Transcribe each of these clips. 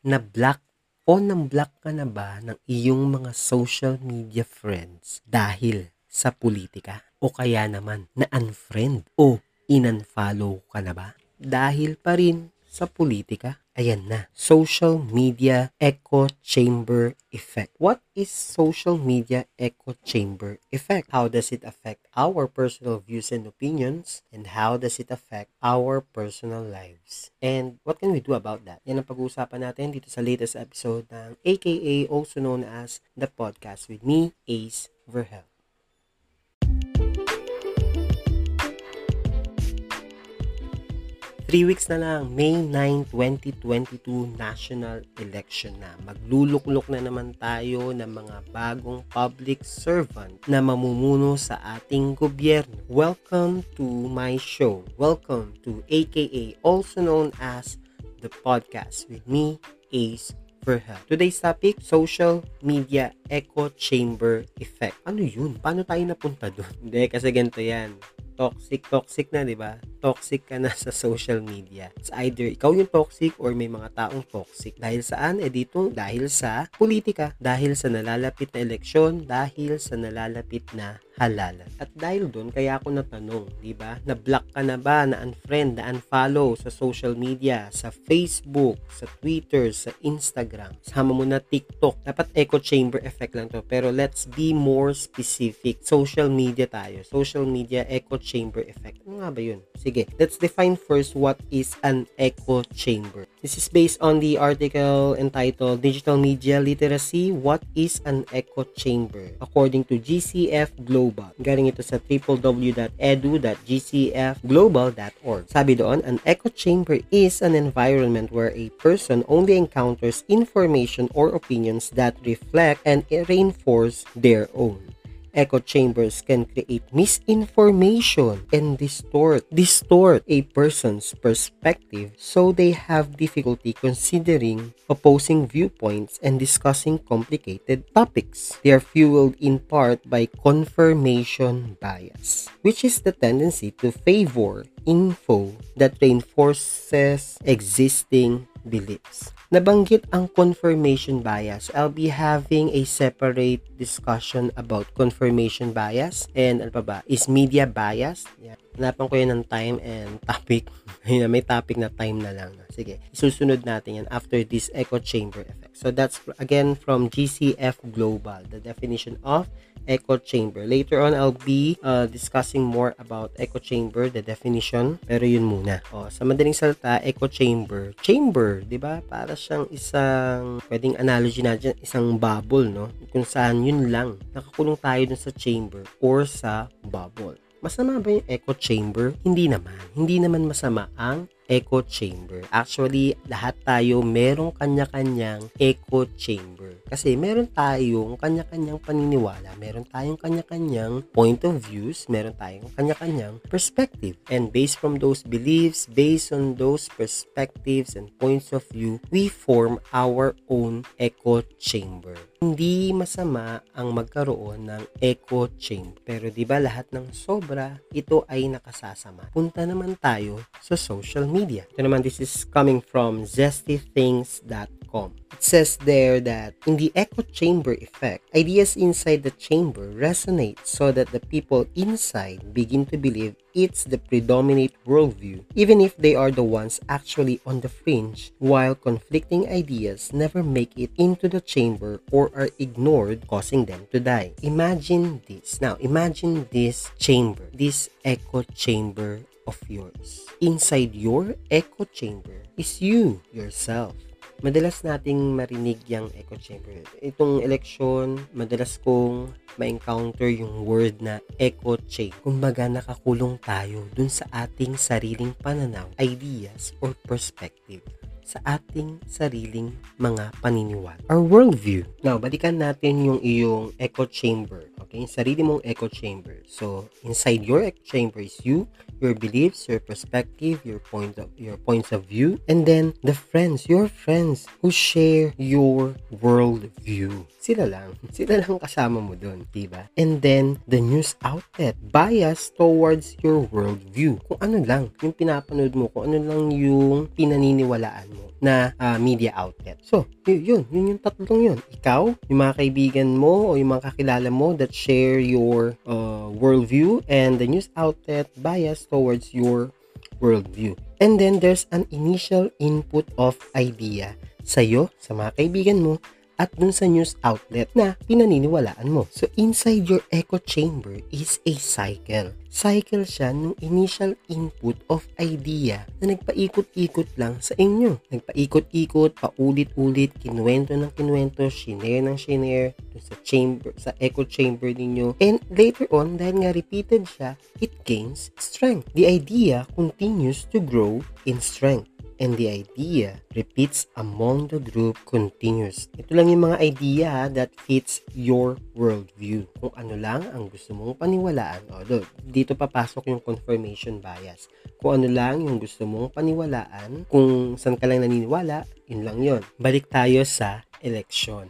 na-block o nang-block ka na ba ng iyong mga social media friends dahil sa politika? O kaya naman na-unfriend o in-unfollow ka na ba? Dahil pa rin sa politika? Ayan na, social media echo chamber effect. What is social media echo chamber effect? How does it affect our personal views and opinions? And how does it affect our personal lives? And what can we do about that? Yan ang pag-uusapan natin dito sa latest episode ng AKA also known as The Podcast with me, Ace Verhel. Three weeks na lang, May 9, 2022 national election na. Magluluklok na naman tayo ng mga bagong public servant na mamumuno sa ating gobyerno. Welcome to my show. Welcome to AKA, also known as the podcast with me, Ace Verha. Today's topic, social media echo chamber effect. Ano yun? Paano tayo napunta doon? Hindi, kasi ganito yan toxic, toxic na, di ba? Toxic ka na sa social media. It's either ikaw yung toxic or may mga taong toxic. Dahil saan? Eh dito, dahil sa politika. Dahil sa nalalapit na eleksyon, dahil sa nalalapit na halalan. At dahil doon, kaya ako natanong, di ba? Na-block ka na ba, na-unfriend, na-unfollow sa social media, sa Facebook, sa Twitter, sa Instagram. Sama mo na TikTok. Dapat echo chamber effect lang to. Pero let's be more specific. Social media tayo. Social media echo effect. Ano nga ba yun? Sige, let's define first what is an echo chamber. This is based on the article entitled Digital Media Literacy, What is an Echo Chamber? According to GCF Global. Galing ito sa www.edu.gcfglobal.org. Sabi doon, an echo chamber is an environment where a person only encounters information or opinions that reflect and reinforce their own echo chambers can create misinformation and distort distort a person's perspective so they have difficulty considering opposing viewpoints and discussing complicated topics. They are fueled in part by confirmation bias, which is the tendency to favor info that reinforces existing beliefs. Nabanggit ang confirmation bias. I'll be having a separate discussion about confirmation bias and ano pa ba, is media bias. Yeah. Hanapan ko yan ng time and topic. Ayun may topic na time na lang. Sige, isusunod natin yan after this echo chamber effect. So that's again from GCF Global, the definition of echo chamber. Later on, I'll be uh, discussing more about echo chamber, the definition. Pero yun muna. O, sa madaling salita, echo chamber. Chamber, di ba? Para siyang isang, pwedeng analogy natin, isang bubble, no? Kung saan yun lang. Nakakulong tayo dun sa chamber or sa bubble. Masama ba yung echo chamber? Hindi naman. Hindi naman masama ang echo chamber. Actually, lahat tayo merong kanya-kanyang echo chamber. Kasi meron tayong kanya-kanyang paniniwala, meron tayong kanya-kanyang point of views, meron tayong kanya-kanyang perspective. And based from those beliefs, based on those perspectives and points of view, we form our own echo chamber. Hindi masama ang magkaroon ng echo chamber. Pero 'di ba lahat ng sobra, ito ay nakasasama. Punta naman tayo sa social media media. This is coming from zestythings.com. It says there that in the echo chamber effect, ideas inside the chamber resonate so that the people inside begin to believe it's the predominant worldview, even if they are the ones actually on the fringe, while conflicting ideas never make it into the chamber or are ignored, causing them to die. Imagine this. Now, imagine this chamber, this echo chamber of yours. Inside your echo chamber is you, yourself. Madalas nating marinig yung echo chamber. Itong election, madalas kong ma-encounter yung word na echo chamber. Kumbaga nakakulong tayo dun sa ating sariling pananaw, ideas, or perspective sa ating sariling mga paniniwala. Our worldview. Now, balikan natin yung iyong echo chamber. Okay? Sarili mong echo chamber. So, inside your echo chamber is you, your beliefs, your perspective, your point of your points of view, and then the friends, your friends who share your world view. Sila lang. Sila lang kasama mo doon, di ba? And then the news outlet bias towards your world view. Kung ano lang yung pinapanood mo, kung ano lang yung pinaniniwalaan mo na uh, media outlet. So, yun, yun yung tatlong yun. Ikaw, yung mga kaibigan mo o yung mga kakilala mo that share your uh, worldview and the news outlet bias towards your worldview. And then there's an initial input of idea sa'yo, sa mga kaibigan mo, at dun sa news outlet na pinaniniwalaan mo. So, inside your echo chamber is a cycle. Cycle siya nung initial input of idea na nagpaikot-ikot lang sa inyo. Nagpaikot-ikot, paulit-ulit, kinuwento ng kinuwento, shinare ng shinare, sa chamber, sa echo chamber ninyo. And later on, dahil nga repeated siya, it gains strength. The idea continues to grow in strength and the idea repeats among the group continues. Ito lang yung mga idea that fits your worldview. Kung ano lang ang gusto mong paniwalaan. O, dito papasok yung confirmation bias. Kung ano lang yung gusto mong paniwalaan, kung saan ka lang naniniwala, yun lang yun. Balik tayo sa election.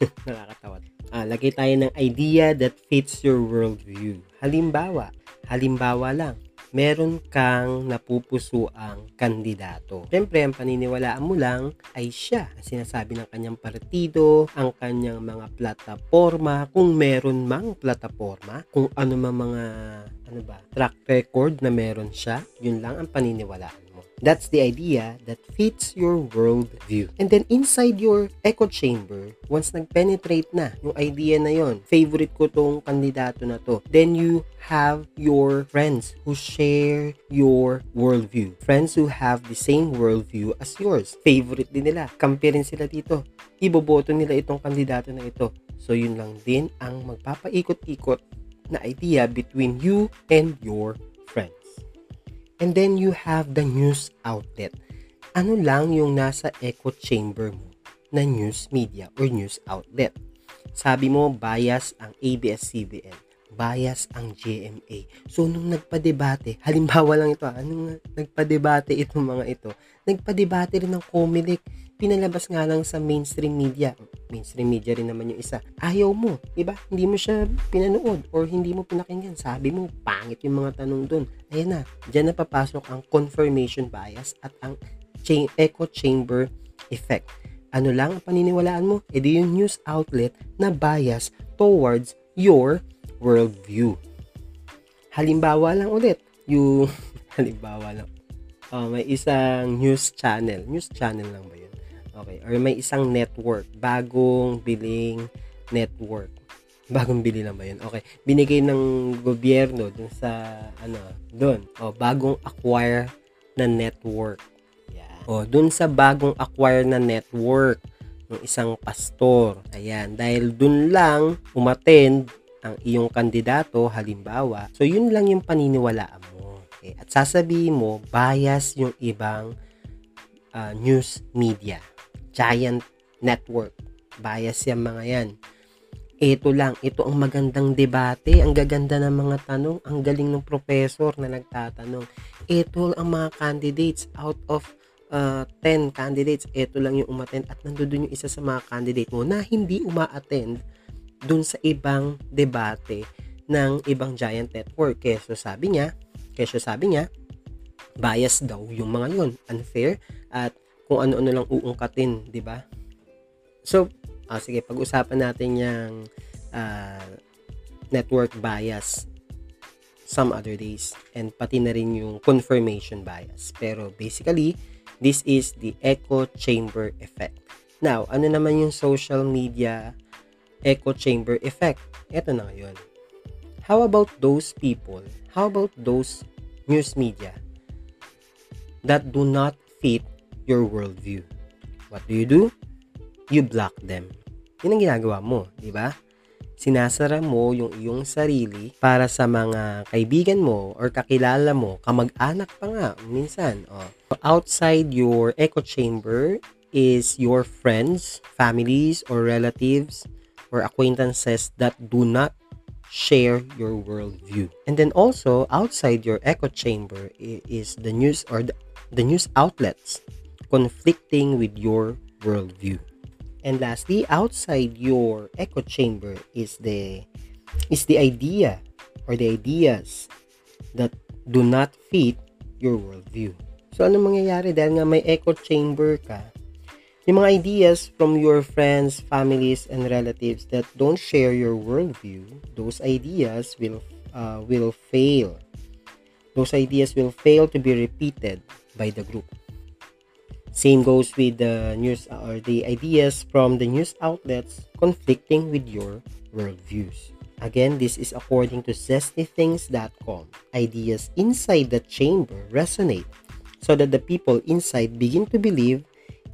Nakakatawa. Ah, lagay tayo ng idea that fits your worldview. Halimbawa, halimbawa lang, meron kang napupusuang kandidato. Siyempre, ang paniniwalaan mo lang ay siya. Ang sinasabi ng kanyang partido, ang kanyang mga plataforma, kung meron mang plataforma, kung ano mang mga ano ba, track record na meron siya, yun lang ang paniniwalaan That's the idea that fits your world view. And then inside your echo chamber, once nag-penetrate na yung idea na yon, favorite ko tong kandidato na to, then you have your friends who share your worldview. Friends who have the same worldview as yours. Favorite din nila. Kampi rin sila dito. Iboboto nila itong kandidato na ito. So yun lang din ang magpapaikot-ikot na idea between you and your. And then you have the news outlet. Ano lang yung nasa echo chamber mo na news media or news outlet? Sabi mo, bias ang ABS-CBN. Bias ang GMA. So, nung nagpa-debate, halimbawa lang ito, anong nagpa-debate itong mga ito? Nagpa-debate rin ng Comelec pinalabas nga lang sa mainstream media. Mainstream media rin naman yung isa. Ayaw mo, iba? Hindi mo siya pinanood or hindi mo pinakinggan. Sabi mo, pangit yung mga tanong doon. Ayan na, dyan na papasok ang confirmation bias at ang cha- echo chamber effect. Ano lang ang paniniwalaan mo? E di yung news outlet na bias towards your worldview. Halimbawa lang ulit, yung halimbawa lang. Uh, may isang news channel. News channel lang ba yun? Okay. Or may isang network. Bagong biling network. Bagong bili lang ba yun? Okay. Binigay ng gobyerno dun sa, ano, dun. O, bagong acquire na network. Yan. O, dun sa bagong acquire na network ng isang pastor. Ayan. Dahil dun lang umattend ang iyong kandidato, halimbawa. So, yun lang yung paniniwalaan mo. Okay. At sasabihin mo, bias yung ibang uh, news media giant network. Bias yung mga yan. Ito lang, ito ang magandang debate, ang gaganda ng mga tanong, ang galing ng professor na nagtatanong. Ito ang mga candidates out of uh, 10 candidates, ito lang yung umattend at nandoon yung isa sa mga candidate mo na hindi uma-attend dun sa ibang debate ng ibang giant network. Keso sabi niya, keso sabi niya, bias daw yung mga yun, unfair at kung ano-ano lang uungkatin, di ba? So, ah, sige, pag-usapan natin yung uh, network bias some other days and pati na rin yung confirmation bias. Pero basically, this is the echo chamber effect. Now, ano naman yung social media echo chamber effect? Ito na ngayon. How about those people? How about those news media that do not fit your worldview. What do you do? You block them. Yun ang ginagawa mo, di ba? Sinasara mo yung iyong sarili para sa mga kaibigan mo or kakilala mo, kamag-anak pa nga minsan. Oh. Outside your echo chamber is your friends, families, or relatives or acquaintances that do not share your worldview. And then also, outside your echo chamber is the news or the, the news outlets conflicting with your worldview. And lastly, outside your echo chamber is the is the idea or the ideas that do not fit your worldview. So, ano mangyayari dahil nga may echo chamber ka, yung mga ideas from your friends, families, and relatives that don't share your worldview, those ideas will uh, will fail. Those ideas will fail to be repeated by the group. Same goes with the news or the ideas from the news outlets conflicting with your worldviews. Again, this is according to zestythings.com. Ideas inside the chamber resonate so that the people inside begin to believe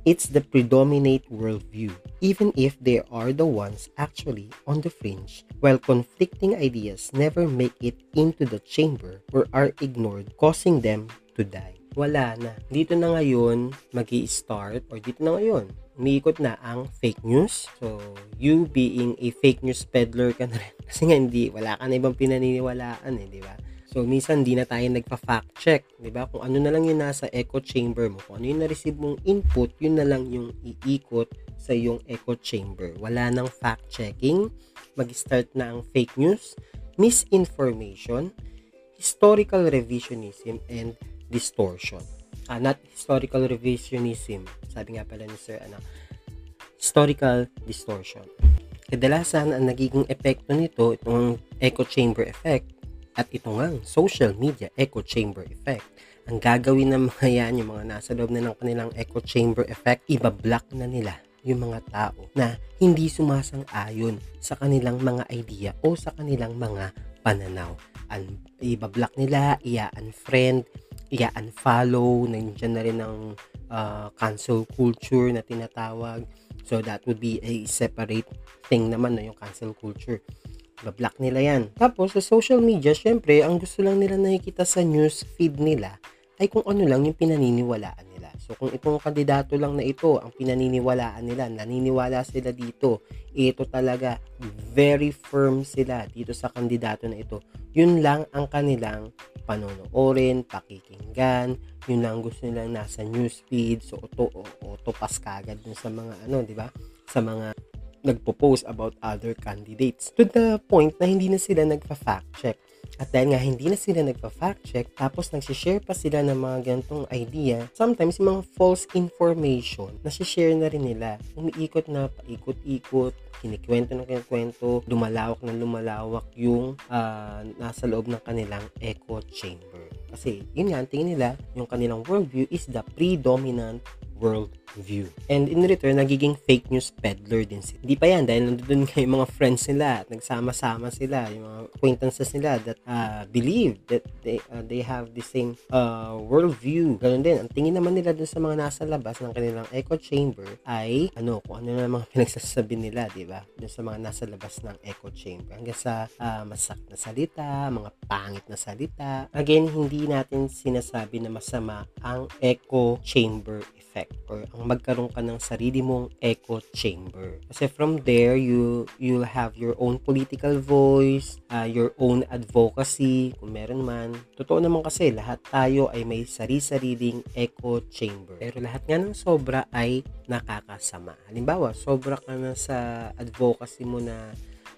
it's the predominate worldview, even if they are the ones actually on the fringe, while conflicting ideas never make it into the chamber or are ignored, causing them to die. Wala na. Dito na ngayon mag start or dito na ngayon umiikot na ang fake news. So, you being a fake news peddler ka na rin. Kasi nga hindi, wala ka na ibang pinaniniwalaan eh, di ba? So, minsan di na tayo nagpa-fact check, 'di ba? Kung ano na lang yung nasa echo chamber mo, kung ano yung na-receive mong input, yun na lang yung iikot sa yung echo chamber. Wala nang fact checking, mag-start na ang fake news, misinformation, historical revisionism and distortion. Ah, not historical revisionism. Sabi nga pala ni Sir ano, historical distortion. Kadalasan ang nagiging epekto nito, itong echo chamber effect, at ito nga, social media echo chamber effect. Ang gagawin ng mga yan, yung mga nasa loob na ng kanilang echo chamber effect, ibablock na nila yung mga tao na hindi sumasang-ayon sa kanilang mga idea o sa kanilang mga pananaw. An ibablock nila, ia-unfriend, ia-unfollow, nandiyan na rin ang uh, cancel culture na tinatawag. So that would be a separate thing naman no, yung cancel culture. Bablock nila yan. Tapos, sa social media, syempre, ang gusto lang nila nakikita sa news feed nila ay kung ano lang yung pinaniniwalaan nila. So, kung itong kandidato lang na ito, ang pinaniniwalaan nila, naniniwala sila dito, ito talaga, very firm sila dito sa kandidato na ito. Yun lang ang kanilang panonoorin, pakikinggan, yun lang gusto nilang nasa news feed, so auto, auto pass kagad dun sa mga ano, di ba? Sa mga nagpo-post about other candidates to the point na hindi na sila nagpa-fact check. At dahil nga hindi na sila nagpa-fact check, tapos nagsishare pa sila ng mga ganitong idea, sometimes yung mga false information, nasi-share na rin nila. Umiikot na, paikot-ikot, kinikwento ng kinikwento, lumalawak na lumalawak yung uh, nasa loob ng kanilang echo chamber. Kasi yun nga, tingin nila, yung kanilang worldview is the predominant world view. And in return, nagiging fake news peddler din sila. Hindi pa yan dahil nandun yung mga friends nila at nagsama-sama sila, yung mga acquaintances nila that uh, believe that they uh, they have the same uh, world view. Ganun din. Ang tingin naman nila dun sa mga nasa labas ng kanilang echo chamber ay ano, kung ano na mga pinagsasabi nila, di ba? Dun sa mga nasa labas ng echo chamber. Hanggang sa uh, masak na salita, mga pangit na salita. Again, hindi natin sinasabi na masama ang echo chamber effect or ang magkaroon ka ng sarili mong echo chamber. Kasi from there, you you'll have your own political voice, uh, your own advocacy, kung meron man. Totoo naman kasi, lahat tayo ay may sari-sariling echo chamber. Pero lahat nga ng sobra ay nakakasama. Halimbawa, sobra ka na sa advocacy mo na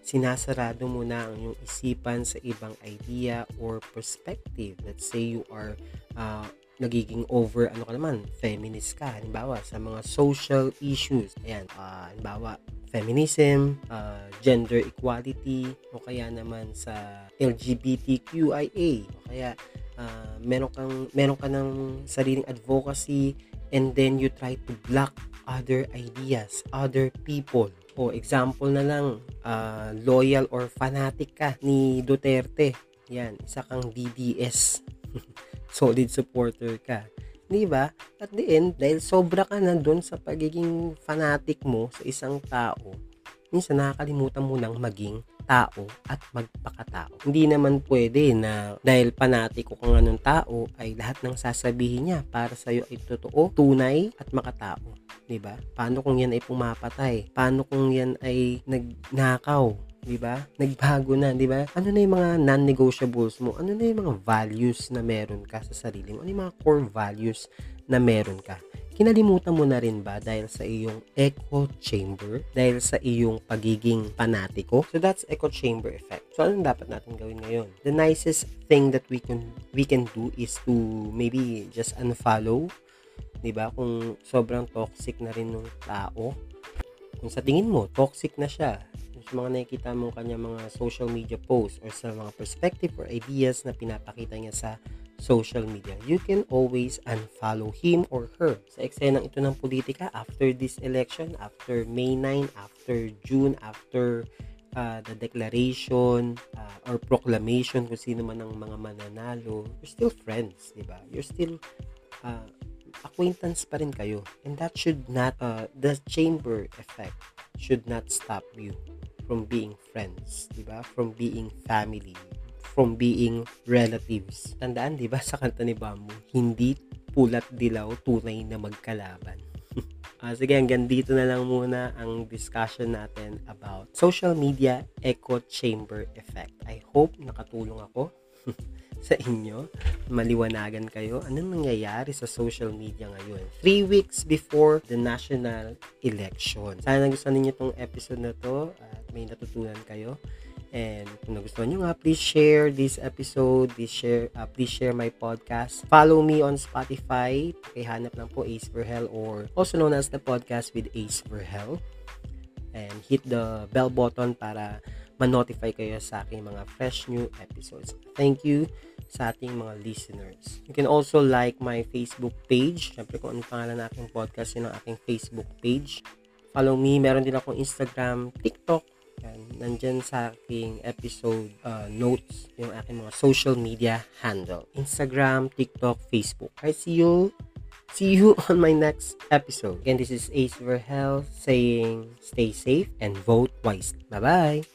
sinasarado mo na ang iyong isipan sa ibang idea or perspective. Let's say you are uh, nagiging over ano ka naman feminist ka halimbawa sa mga social issues. Ayan uh, halimbawa feminism uh, gender equality o kaya naman sa LGBTQIA o kaya uh, meron kang meron ka ng sariling advocacy and then you try to block other ideas other people. O example na lang uh, loyal or fanatic ka ni Duterte. Yan isa kang DDS solid supporter ka. Di ba? At the end, dahil sobra ka na doon sa pagiging fanatic mo sa isang tao, minsan nakakalimutan mo nang maging tao at magpakatao. Hindi naman pwede na dahil panatiko ka nga ng tao ay lahat ng sasabihin niya para sa iyo ay totoo, tunay at makatao. 'Di ba? Paano kung yan ay pumapatay? Paano kung yan ay nagnakaw? Di ba? Nagbago na, di ba? Ano na yung mga non-negotiables mo? Ano na yung mga values na meron ka sa sarili mo? Ano yung mga core values na meron ka? Kinalimutan mo na rin ba dahil sa iyong echo chamber? Dahil sa iyong pagiging panatiko? So that's echo chamber effect. So anong dapat natin gawin ngayon? The nicest thing that we can we can do is to maybe just unfollow 'di ba? Kung sobrang toxic na rin ng tao, kung sa tingin mo toxic na siya, sa mga nakikita mo kanya mga social media posts or sa mga perspective or ideas na pinapakita niya sa social media, you can always unfollow him or her. Sa eksenang ito ng politika, after this election, after May 9, after June, after uh, the declaration uh, or proclamation kung sino man ang mga mananalo, you're still friends, di ba? You're still uh, acquaintance pa rin kayo. And that should not, uh, the chamber effect should not stop you from being friends, di ba? From being family, from being relatives. Tandaan, di ba, sa kanta ni Bamboo, hindi pulat dilaw tunay na magkalaban. uh, sige, hanggang dito na lang muna ang discussion natin about social media echo chamber effect. I hope nakatulong ako sa inyo, maliwanagan kayo, anong nangyayari sa social media ngayon. Three weeks before the national election. Sana nagustuhan ninyo itong episode na to at may natutunan kayo. And kung nagustuhan nyo nga, please share this episode. Please share, uh, please share my podcast. Follow me on Spotify. Pakihanap lang po Ace for Hell or also known as the podcast with Ace for Hell. And hit the bell button para ma-notify kayo sa aking mga fresh new episodes. Thank you sa ating mga listeners. You can also like my Facebook page. Siyempre kung anong pangalan ng aking podcast, yun ang aking Facebook page. Follow me. Meron din akong Instagram, TikTok. Yan. Nandyan sa aking episode uh, notes yung aking mga social media handle. Instagram, TikTok, Facebook. I see you See you on my next episode. Again, this is Ace Verhel saying stay safe and vote wisely. Bye-bye.